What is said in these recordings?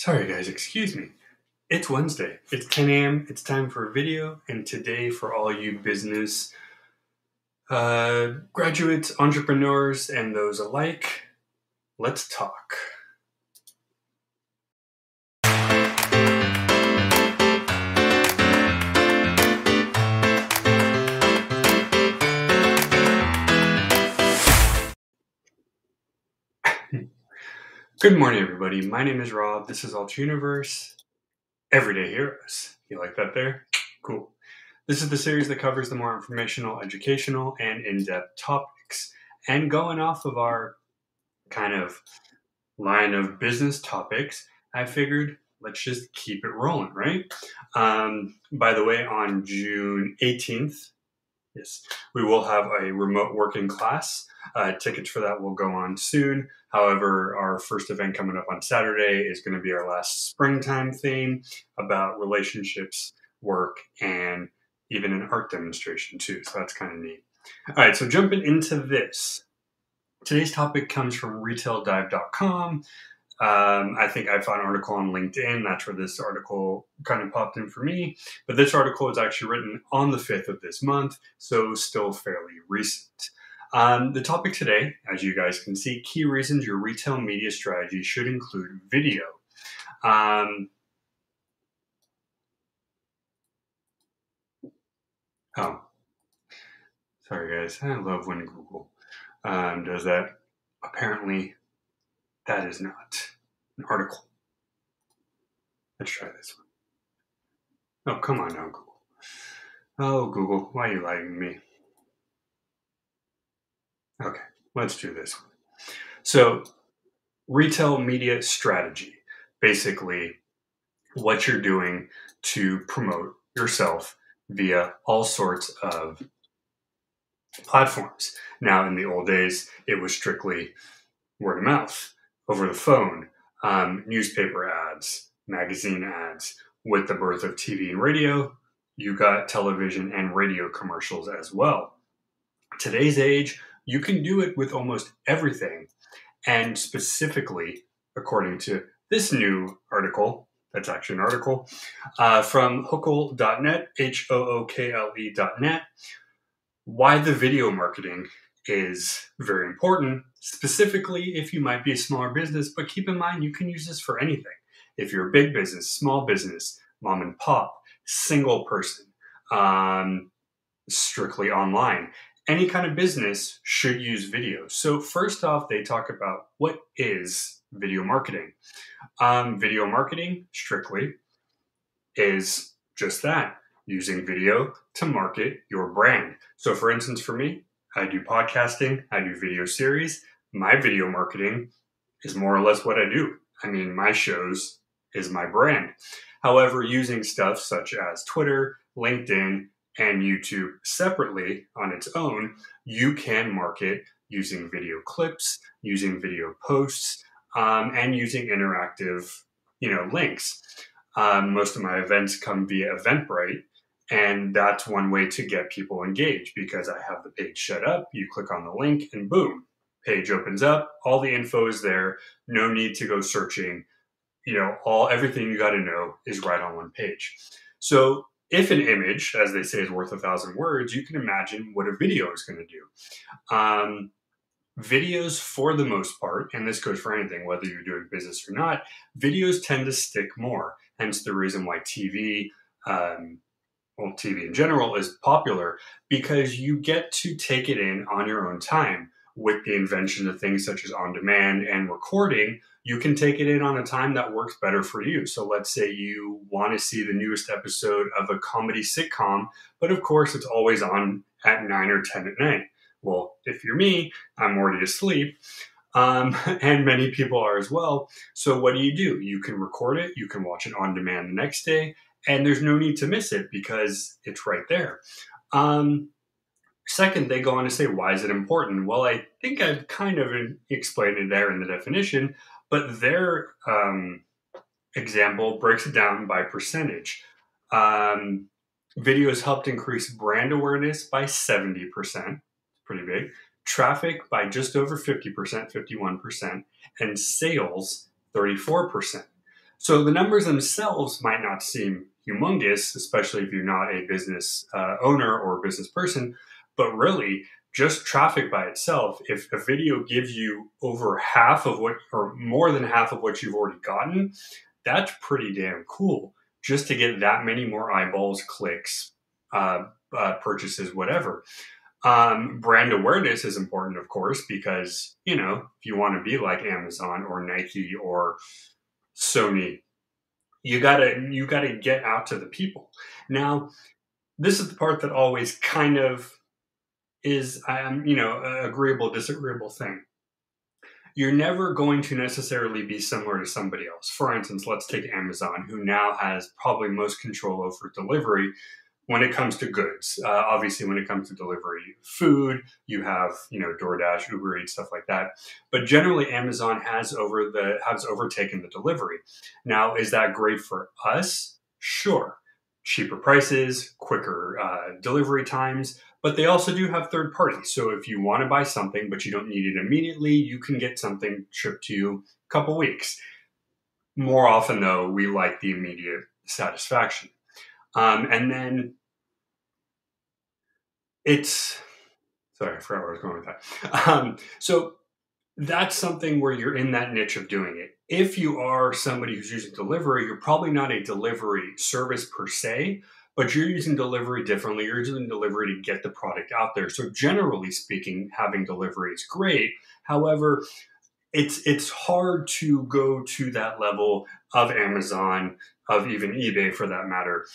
Sorry, guys, excuse me. It's Wednesday. It's 10 a.m. It's time for a video, and today, for all you business uh, graduates, entrepreneurs, and those alike, let's talk. Good morning, everybody. My name is Rob. This is Alt Universe. Everyday Heroes. You like that there? Cool. This is the series that covers the more informational, educational, and in depth topics. And going off of our kind of line of business topics, I figured let's just keep it rolling, right? Um, by the way, on June 18th, yes, we will have a remote working class. Uh, tickets for that will go on soon. However, our first event coming up on Saturday is going to be our last springtime theme about relationships, work, and even an art demonstration too. So that's kind of neat. All right, so jumping into this. Today's topic comes from retaildive.com. Um, I think I found an article on LinkedIn. That's where this article kind of popped in for me. But this article is actually written on the 5th of this month, so still fairly recent. Um, the topic today, as you guys can see, key reasons your retail media strategy should include video. Um, oh, sorry guys, I love when Google um, does that. Apparently, that is not article. Let's try this one. Oh, come on now, Google. Oh, Google, why are you lying to me? Okay, let's do this one. So, retail media strategy basically, what you're doing to promote yourself via all sorts of platforms. Now, in the old days, it was strictly word of mouth, over the phone, um, newspaper ads, magazine ads. With the birth of TV and radio, you got television and radio commercials as well. Today's age, you can do it with almost everything. And specifically, according to this new article, that's actually an article uh, from hookle.net, H O O K L E.net, why the video marketing is very important, specifically if you might be a smaller business, but keep in mind you can use this for anything. If you're a big business, small business, mom and pop, single person, um, strictly online, any kind of business should use video. So, first off, they talk about what is video marketing. Um, video marketing, strictly, is just that using video to market your brand. So, for instance, for me, I do podcasting, I do video series. My video marketing is more or less what I do. I mean, my shows is my brand. However, using stuff such as Twitter, LinkedIn, and YouTube separately on its own, you can market using video clips, using video posts, um, and using interactive, you know, links. Um, most of my events come via Eventbrite, and that's one way to get people engaged because I have the page set up. You click on the link, and boom, page opens up. All the info is there. No need to go searching. You know, all everything you got to know is right on one page. So if an image, as they say, is worth a thousand words, you can imagine what a video is going to do. Um, videos, for the most part, and this goes for anything, whether you're doing business or not, videos tend to stick more. Hence the reason why TV, um, well, TV in general, is popular because you get to take it in on your own time with the invention of things such as on demand and recording, you can take it in on a time that works better for you. So let's say you want to see the newest episode of a comedy sitcom, but of course it's always on at 9 or 10 at night. Well, if you're me, I'm already asleep. Um, and many people are as well. So what do you do? You can record it, you can watch it on demand the next day, and there's no need to miss it because it's right there. Um, Second, they go on to say, why is it important? Well, I think I've kind of explained it there in the definition, but their um, example breaks it down by percentage. Um, videos helped increase brand awareness by 70%, pretty big, traffic by just over 50%, 51%, and sales 34%. So the numbers themselves might not seem humongous, especially if you're not a business uh, owner or business person, but really, just traffic by itself, if a video gives you over half of what, or more than half of what you've already gotten, that's pretty damn cool. Just to get that many more eyeballs, clicks, uh, uh, purchases, whatever. Um, brand awareness is important, of course, because you know if you want to be like Amazon or Nike or Sony, you gotta you gotta get out to the people. Now, this is the part that always kind of is um, you know agreeable disagreeable thing. You're never going to necessarily be similar to somebody else. For instance, let's take Amazon, who now has probably most control over delivery when it comes to goods. Uh, obviously, when it comes to delivery, food, you have you know DoorDash, Uber Eats, stuff like that. But generally, Amazon has over the has overtaken the delivery. Now, is that great for us? Sure, cheaper prices, quicker uh, delivery times. But they also do have third parties. So if you want to buy something but you don't need it immediately, you can get something shipped to you a couple weeks. More often, though, we like the immediate satisfaction. Um, and then it's sorry, I forgot where I was going with that. Um, so that's something where you're in that niche of doing it. If you are somebody who's using delivery, you're probably not a delivery service per se, but you're using delivery differently. You're using delivery to get the product out there. So generally speaking, having delivery is great. However, it's it's hard to go to that level of Amazon, of even eBay for that matter,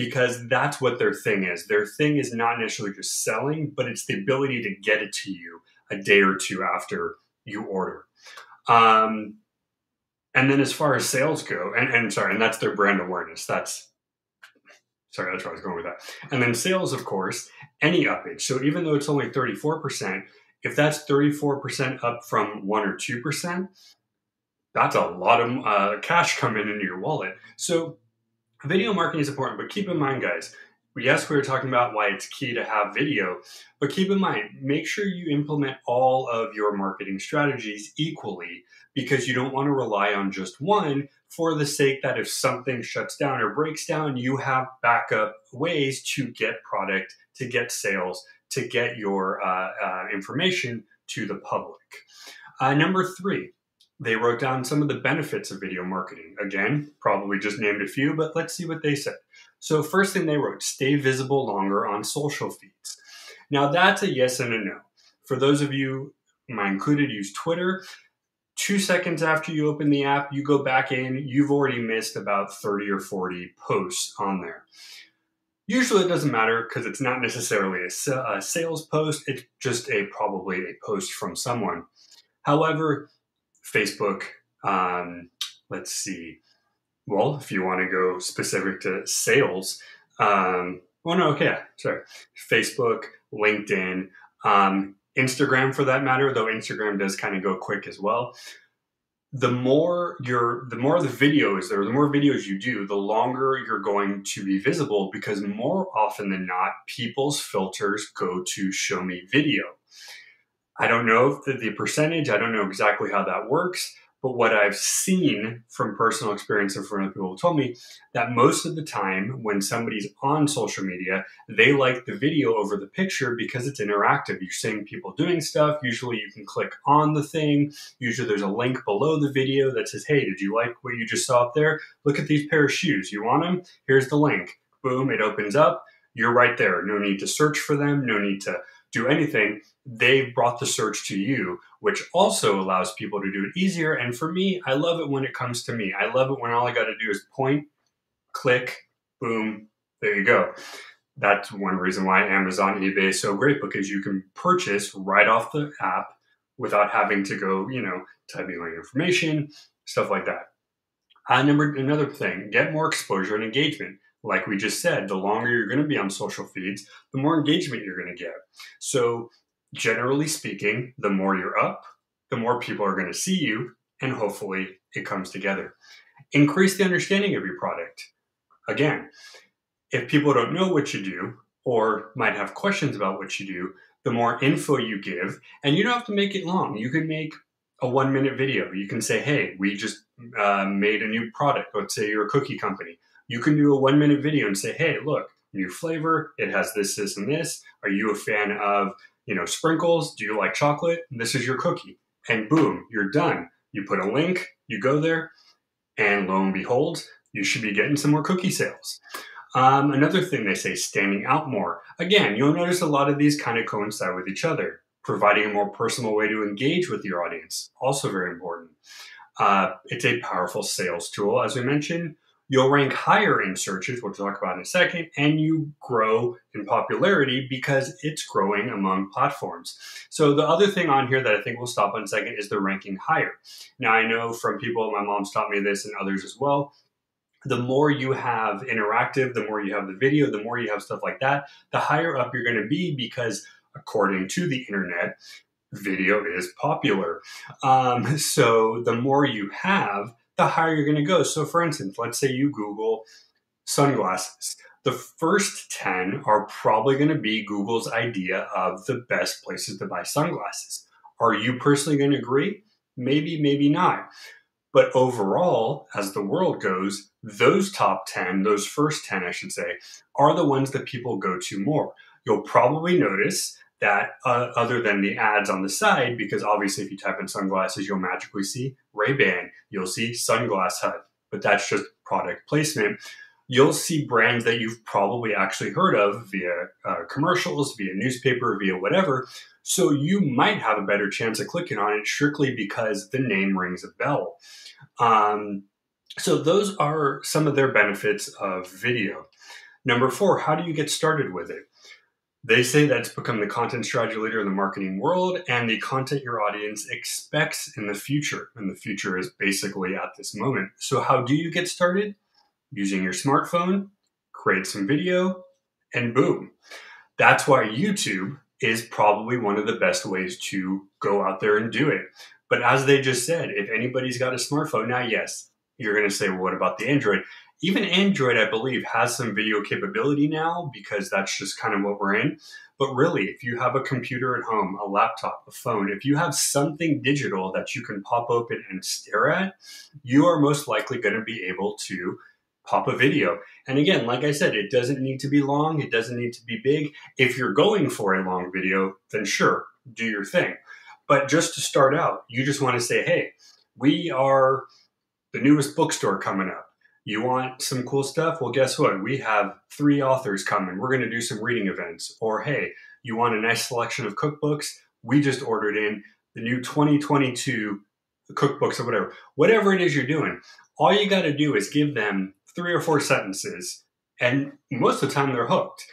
because that's what their thing is. Their thing is not necessarily just selling, but it's the ability to get it to you a day or two after you order. Um, and then as far as sales go, and, and sorry, and that's their brand awareness. That's sorry, that's where I was going with that. And then sales, of course, any uppage. So even though it's only 34%, if that's 34% up from 1 or 2%, that's a lot of uh, cash coming into your wallet. So video marketing is important, but keep in mind, guys, yes, we were talking about why it's key to have video, but keep in mind, make sure you implement all of your marketing strategies equally because you don't want to rely on just one for the sake that if something shuts down or breaks down, you have backup ways to get product, to get sales, to get your uh, uh, information to the public. Uh, number three, they wrote down some of the benefits of video marketing. Again, probably just named a few, but let's see what they said. So, first thing they wrote stay visible longer on social feeds. Now, that's a yes and a no. For those of you, my included, use Twitter. Two seconds after you open the app, you go back in, you've already missed about 30 or 40 posts on there. Usually it doesn't matter because it's not necessarily a, a sales post, it's just a probably a post from someone. However, Facebook. Um, let's see. Well, if you want to go specific to sales, um, well, no, okay, sorry. Facebook, LinkedIn, um, Instagram for that matter, though Instagram does kind of go quick as well. The more your, the more the videos there, the more videos you do, the longer you're going to be visible because more often than not, people's filters go to show me video. I don't know the, the percentage. I don't know exactly how that works. But what I've seen from personal experience and from other people told me that most of the time when somebody's on social media, they like the video over the picture because it's interactive. You're seeing people doing stuff. Usually you can click on the thing. Usually there's a link below the video that says, Hey, did you like what you just saw up there? Look at these pair of shoes. You want them? Here's the link. Boom, it opens up. You're right there. No need to search for them. No need to do anything they've brought the search to you, which also allows people to do it easier. And for me, I love it when it comes to me. I love it when all I got to do is point, click, boom, there you go. That's one reason why Amazon, eBay is so great because you can purchase right off the app without having to go, you know, typing in information, stuff like that. Uh, number another thing, get more exposure and engagement like we just said, the longer you're going to be on social feeds, the more engagement you're going to get. So generally speaking, the more you're up, the more people are going to see you, and hopefully it comes together. Increase the understanding of your product. Again, if people don't know what you do or might have questions about what you do, the more info you give, and you don't have to make it long. You can make a one minute video. You can say, hey, we just uh, made a new product. Let's say you're a cookie company. You can do a one minute video and say, hey, look, new flavor. It has this, this, and this. Are you a fan of, you know, sprinkles? Do you like chocolate? This is your cookie. And boom, you're done. You put a link, you go there, and lo and behold, you should be getting some more cookie sales. Um, another thing they say, standing out more. Again, you'll notice a lot of these kind of coincide with each other. Providing a more personal way to engage with your audience, also very important. Uh, it's a powerful sales tool, as we mentioned. You'll rank higher in searches, which we'll talk about in a second, and you grow in popularity because it's growing among platforms. So the other thing on here that I think we'll stop on second is the ranking higher. Now I know from people, my mom's taught me this and others as well, the more you have interactive, the more you have the video, the more you have stuff like that, the higher up you're going to be because according to the internet, video is popular. Um, so the more you have, the higher you're going to go. So, for instance, let's say you Google sunglasses. The first 10 are probably going to be Google's idea of the best places to buy sunglasses. Are you personally going to agree? Maybe, maybe not. But overall, as the world goes, those top 10, those first 10, I should say, are the ones that people go to more. You'll probably notice that uh, other than the ads on the side, because obviously if you type in sunglasses, you'll magically see Ray-Ban, you'll see Sunglass Hut, but that's just product placement. You'll see brands that you've probably actually heard of via uh, commercials, via newspaper, via whatever. So you might have a better chance of clicking on it strictly because the name rings a bell. Um, so those are some of their benefits of video. Number four, how do you get started with it? They say that it's become the content strategy leader in the marketing world and the content your audience expects in the future. And the future is basically at this moment. So, how do you get started? Using your smartphone, create some video, and boom. That's why YouTube is probably one of the best ways to go out there and do it. But as they just said, if anybody's got a smartphone, now, yes, you're going to say, well, what about the Android? Even Android, I believe, has some video capability now because that's just kind of what we're in. But really, if you have a computer at home, a laptop, a phone, if you have something digital that you can pop open and stare at, you are most likely going to be able to pop a video. And again, like I said, it doesn't need to be long, it doesn't need to be big. If you're going for a long video, then sure, do your thing. But just to start out, you just want to say, hey, we are the newest bookstore coming up you want some cool stuff? Well, guess what? We have three authors coming. We're going to do some reading events. Or, hey, you want a nice selection of cookbooks? We just ordered in the new 2022 cookbooks or whatever. Whatever it is you're doing, all you got to do is give them three or four sentences, and most of the time they're hooked.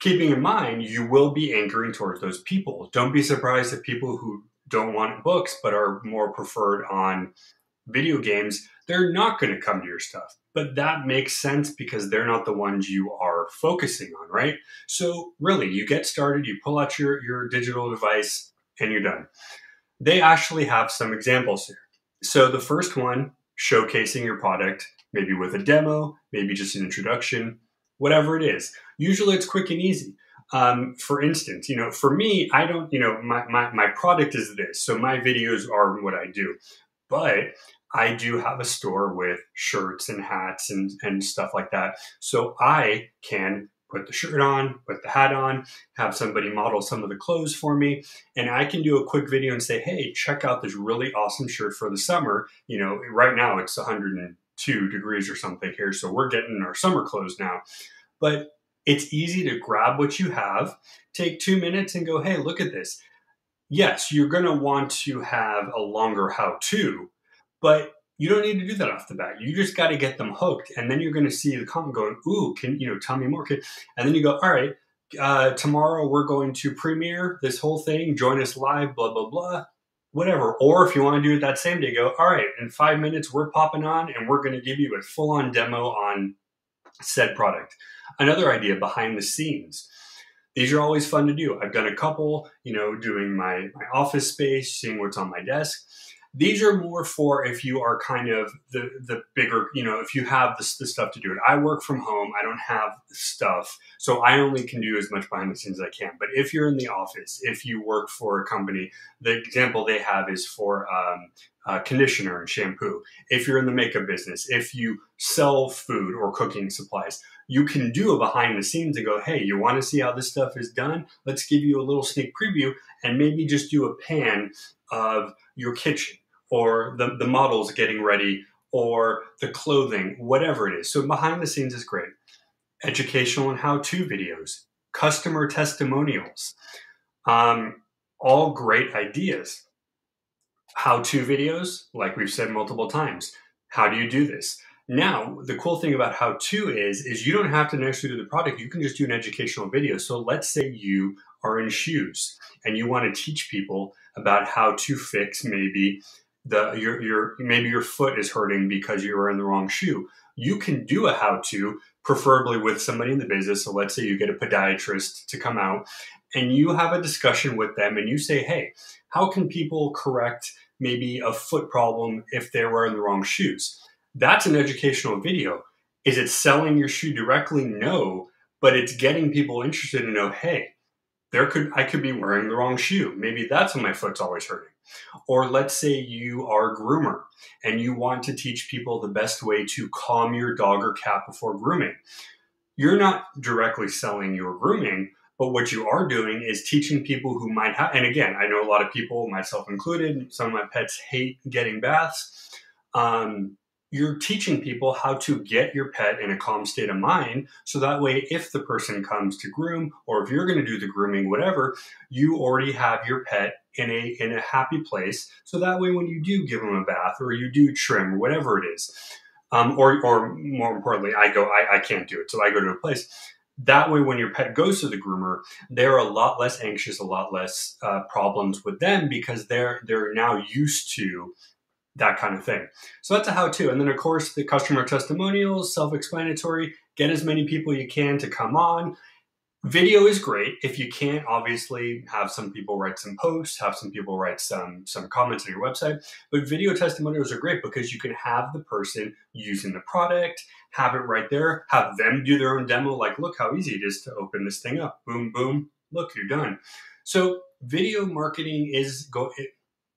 Keeping in mind, you will be anchoring towards those people. Don't be surprised if people who don't want books but are more preferred on video games, they're not going to come to your stuff. But that makes sense because they're not the ones you are focusing on, right? So really, you get started, you pull out your, your digital device, and you're done. They actually have some examples here. So the first one, showcasing your product, maybe with a demo, maybe just an introduction, whatever it is. Usually it's quick and easy. Um, for instance, you know, for me, I don't, you know, my, my, my product is this. So my videos are what I do. But I do have a store with shirts and hats and, and stuff like that. So I can put the shirt on, put the hat on, have somebody model some of the clothes for me, and I can do a quick video and say, hey, check out this really awesome shirt for the summer. You know, right now it's 102 degrees or something here, so we're getting our summer clothes now. But it's easy to grab what you have, take two minutes and go, hey, look at this. Yes, you're going to want to have a longer how to but you don't need to do that off the bat. You just got to get them hooked, and then you're going to see the comment going, "Ooh, can you know tell me more?" Can, And then you go, "All right, uh, tomorrow we're going to premiere this whole thing. Join us live. Blah blah blah." Whatever. Or if you want to do it that same day, go, all right, in five minutes, we're popping on and we're going to give you a full on demo on said product. Another idea behind the scenes. These are always fun to do. I've done a couple, you know, doing my, my office space, seeing what's on my desk These are more for if you are kind of the the bigger, you know, if you have the, the stuff to do it. I work from home. I don't have stuff, so I only can do as much behind the scenes as I can. But if you're in the office, if you work for a company, the example they have is for um, uh, conditioner and shampoo. If you're in the makeup business, if you sell food or cooking supplies, you can do a behind the scenes and go, hey, you want to see how this stuff is done? Let's give you a little sneak preview and maybe just do a pan of your kitchen or the, the models getting ready or the clothing, whatever it is. So behind the scenes is great. Educational and how to videos, customer testimonials, um, all great ideas. How to videos, like we've said multiple times. How do you do this? Now, the cool thing about how to is, is you don't have to necessarily do the product. You can just do an educational video. So let's say you are in shoes and you want to teach people about how to fix maybe the your your maybe your foot is hurting because you are in the wrong shoe. You can do a how to, preferably with somebody in the business. So let's say you get a podiatrist to come out and you have a discussion with them and you say, hey, how can people correct maybe a foot problem if they're wearing the wrong shoes? That's an educational video. Is it selling your shoe directly? No, but it's getting people interested to know, hey, there could I could be wearing the wrong shoe. Maybe that's when my foot's always hurting. Or let's say you are a groomer and you want to teach people the best way to calm your dog or cat before grooming. You're not directly selling your grooming, but what you are doing is teaching people who might have, and again, I know a lot of people, myself included, some of my pets hate getting baths. Um, you're teaching people how to get your pet in a calm state of mind so that way if the person comes to groom or if you're going to do the grooming whatever you already have your pet in a in a happy place so that way when you do give them a bath or you do trim or whatever it is um, or or more importantly i go I, I can't do it so i go to a place that way when your pet goes to the groomer they're a lot less anxious a lot less uh, problems with them because they're they're now used to that kind of thing. So that's a how to. And then, of course, the customer testimonials, self explanatory, get as many people you can to come on. Video is great. If you can't, obviously, have some people write some posts, have some people write some, some comments on your website. But video testimonials are great because you can have the person using the product, have it right there, have them do their own demo. Like, look how easy it is to open this thing up. Boom, boom. Look, you're done. So, video marketing is go.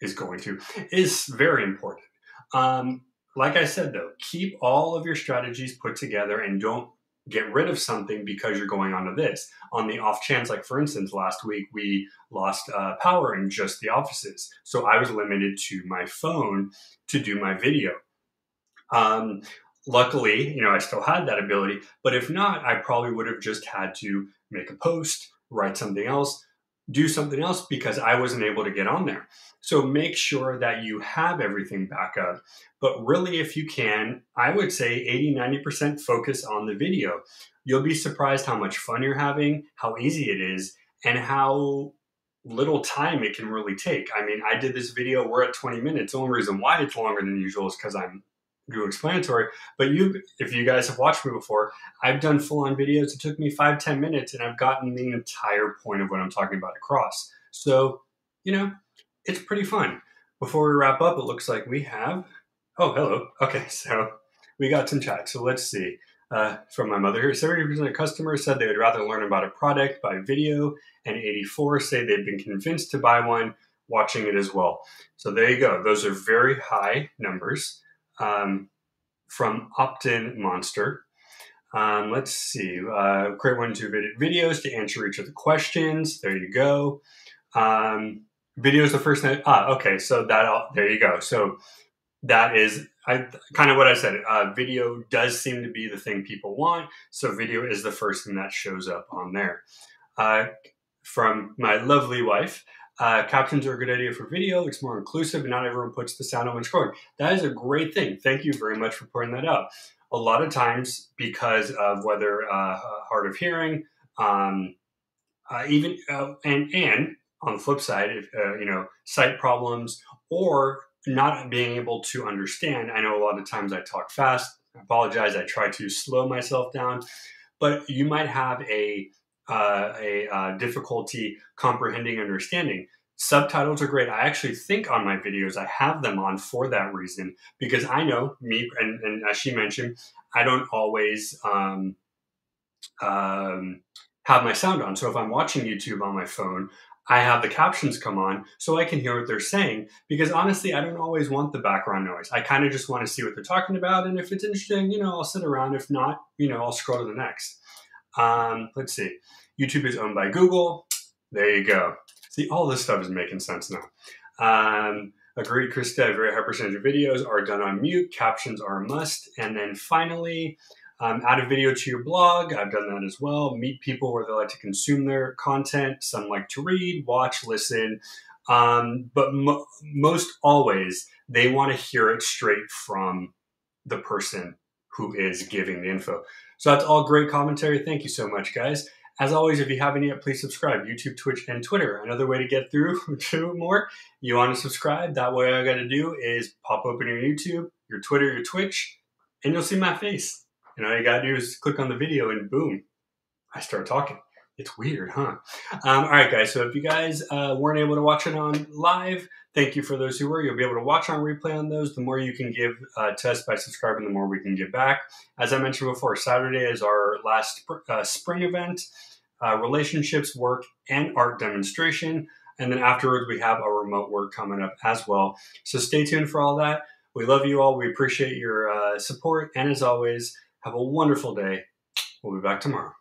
Is going to is very important. Um, like I said, though, keep all of your strategies put together and don't get rid of something because you're going on to this. On the off chance, like for instance, last week we lost uh, power in just the offices. So I was limited to my phone to do my video. Um, luckily, you know, I still had that ability, but if not, I probably would have just had to make a post, write something else, do something else because I wasn't able to get on there. So make sure that you have everything back up. But really, if you can, I would say 80, 90% focus on the video. You'll be surprised how much fun you're having, how easy it is, and how little time it can really take. I mean, I did this video, we're at 20 minutes. The only reason why it's longer than usual is because I'm do explanatory. But you, if you guys have watched me before, I've done full on videos. It took me five, 10 minutes and I've gotten the entire point of what I'm talking about across. So, you know, it's pretty fun. Before we wrap up, it looks like we have, oh, hello. Okay, so we got some chat. So let's see. Uh, from my mother here, 70% of customers said they would rather learn about a product by video, and 84 say they've been convinced to buy one watching it as well. So there you go. Those are very high numbers um, from Opt-in Monster. Um, let's see. Uh, create one two videos to answer each of the questions. There you go. Um, video is the first thing. Ah, okay. So that there you go. So that is I, kind of what I said. Uh, video does seem to be the thing people want. So video is the first thing that shows up on there. Uh, from my lovely wife. Uh, captions are a good idea for video. It's more inclusive, and not everyone puts the sound on when scrolling. That is a great thing. Thank you very much for pointing that out. A lot of times, because of whether uh, hard of hearing, um, uh, even uh, and and on the flip side, if, uh, you know, sight problems or not being able to understand. I know a lot of times I talk fast. I apologize. I try to slow myself down, but you might have a uh, a uh, difficulty comprehending understanding Subtitles are great. I actually think on my videos I have them on for that reason because I know me, and, and as she mentioned, I don't always um, um, have my sound on. So if I'm watching YouTube on my phone, I have the captions come on so I can hear what they're saying because honestly, I don't always want the background noise. I kind of just want to see what they're talking about. And if it's interesting, you know, I'll sit around. If not, you know, I'll scroll to the next. Um, let's see. YouTube is owned by Google. There you go. See, all this stuff is making sense now. Um, agreed, Krista. A very high percentage of videos are done on mute. Captions are a must. And then finally, um, add a video to your blog. I've done that as well. Meet people where they like to consume their content. Some like to read, watch, listen. Um, but mo- most always, they want to hear it straight from the person who is giving the info. So that's all great commentary. Thank you so much, guys. As always, if you haven't yet, please subscribe. YouTube, Twitch, and Twitter. Another way to get through to more, you want to subscribe. That way, all I got to do is pop open your YouTube, your Twitter, your Twitch, and you'll see my face. And all you got to do is click on the video, and boom, I start talking. It's weird, huh? Um, all right, guys. So if you guys uh, weren't able to watch it on live, thank you for those who were. You'll be able to watch on replay on those. The more you can give uh, to us by subscribing, the more we can give back. As I mentioned before, Saturday is our last uh, spring event. Uh, relationships, work, and art demonstration. And then afterwards, we have our remote work coming up as well. So stay tuned for all that. We love you all. We appreciate your uh, support. And as always, have a wonderful day. We'll be back tomorrow.